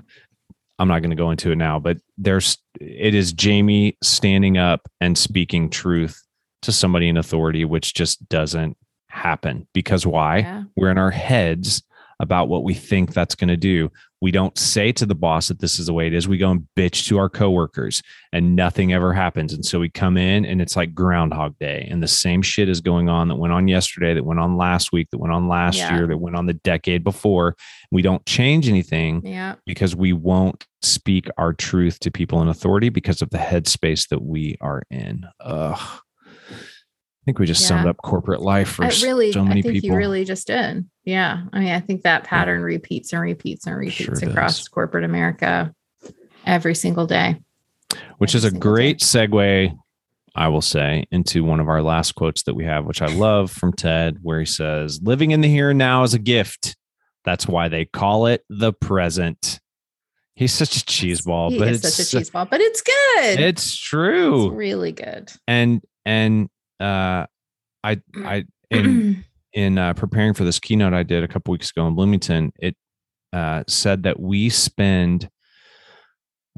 I'm not going to go into it now, but there's it is Jamie standing up and speaking truth to somebody in authority, which just doesn't happen because why? Yeah. We're in our heads about what we think that's going to do. We don't say to the boss that this is the way it is. We go and bitch to our coworkers and nothing ever happens. And so we come in and it's like Groundhog Day and the same shit is going on that went on yesterday, that went on last week, that went on last Yeah. year, that went on the decade before. We don't change anything Yeah. because we won't speak our truth to people in authority because of the headspace that we are in. Ugh. I think we just summed up corporate life for really, so many I think people. you really just did. Yeah. I mean, I think that pattern repeats and repeats and repeats Sure across does. corporate America every single day. which is a single day. great segue, I will say, into one of our last quotes that we have, which I love from Ted, where he says, Living in the here and now is a gift. That's why they call it the present. He's such a cheeseball, he but it's such a cheese ball, but it's good. It's It's true. really good. and and uh I I (clears throat) in in uh, preparing for this keynote I did a couple weeks ago in Bloomington, it uh, said that we spend,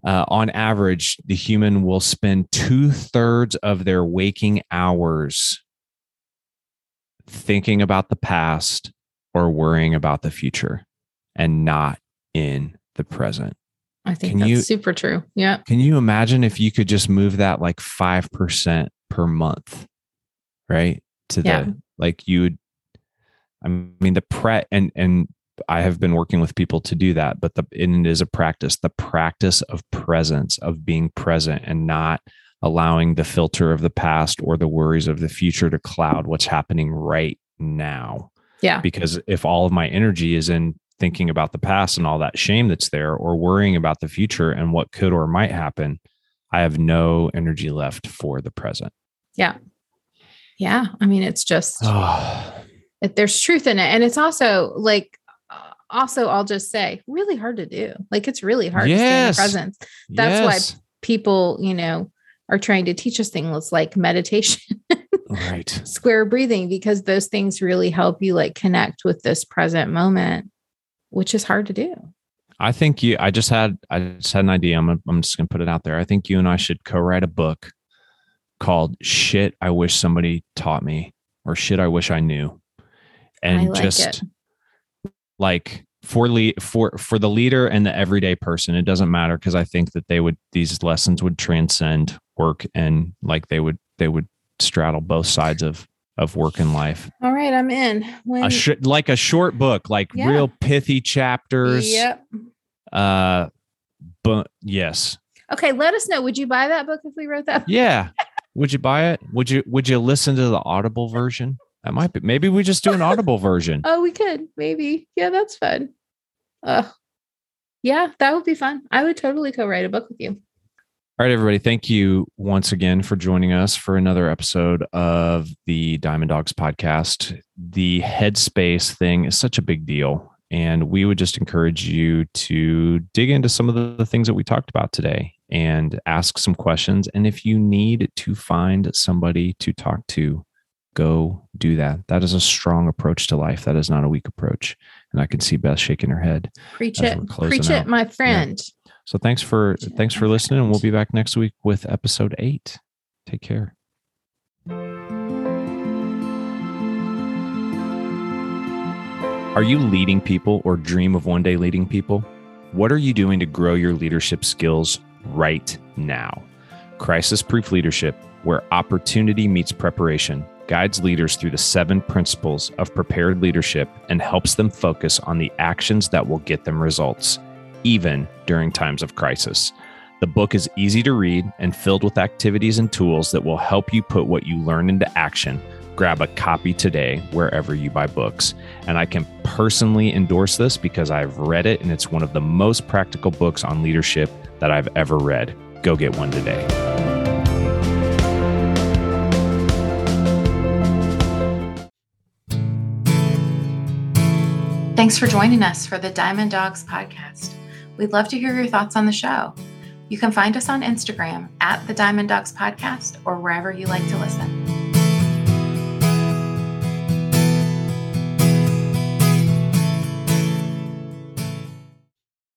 uh, on average, the human will spend two thirds of their waking hours thinking about the past or worrying about the future and not in the present. I think Can that's you- super true. Yeah. Can you imagine if you could just move that like 5% per month, right? To Yeah. the like you would I mean the pre and and I have been working with people to do that, but the and it is a practice, the practice of presence, of being present and not allowing the filter of the past or the worries of the future to cloud what's happening right now Yeah. because if all of my energy is in thinking about the past and all that shame that's there or worrying about the future and what could or might happen i have no energy left for the present Yeah. Yeah. I mean, it's just, Oh, it, there's truth in it. And it's also like, also, I'll just say, really hard to do. Like, it's really hard to stay in the Yes. presence. That's why people, you know, are trying to teach us things like meditation, Right. (laughs) square breathing, because those things really help you like connect with this present moment, which is hard to do. I think you. I just had. I just had an idea. I'm. I'm just gonna put it out there. I think you and I should co-write a book called "Shit I Wish Somebody Taught Me" or "Shit I Wish I Knew," and I like just it. like for le- for for the leader and the everyday person. It doesn't matter because I think that they would these lessons would transcend work and like they would they would straddle both sides of of work and life. All right, I'm in. When, A sh- like a short book, like Yeah. real pithy chapters. Yep. Uh, but yes, Okay, let us know. Would you buy that book if we wrote that? yeah. (laughs) would you buy it? Would you Would you listen to the Audible version? That might be. Maybe we just do an Audible version. (laughs) Oh, we could maybe. Yeah, that's fun. Uh, yeah, that would be fun. I would totally co-write a book with you. All right, everybody. Thank you once again for joining us for another episode of the Diamond Dogs podcast. The headspace thing is such a big deal. And we would just encourage you to dig into some of the, the things that we talked about today and ask some questions. And if you need to find somebody to talk to, go do that. That is a strong approach to life. That is not a weak approach. And I can see Beth shaking her head. Preach it. Preach out. it, my friend. So thanks for Preach thanks for listening, and we'll be back next week with episode eight. Take care. Are you leading people or dream of one day leading people? What are you doing to grow your leadership skills right now? Crisis Proof Leadership, where opportunity meets preparation, guides leaders through the seven principles of prepared leadership and helps them focus on the actions that will get them results, even during times of crisis. The book is easy to read and filled with activities and tools that will help you put what you learn into action. Grab a copy today wherever you buy books. And I can personally endorse this because I've read it and it's one of the most practical books on leadership that I've ever read. Go get one today. Thanks for joining us for the Diamond Dogs podcast. We'd love to hear your thoughts on the show. You can find us on Instagram at the Diamond Dogs podcast or wherever you like to listen.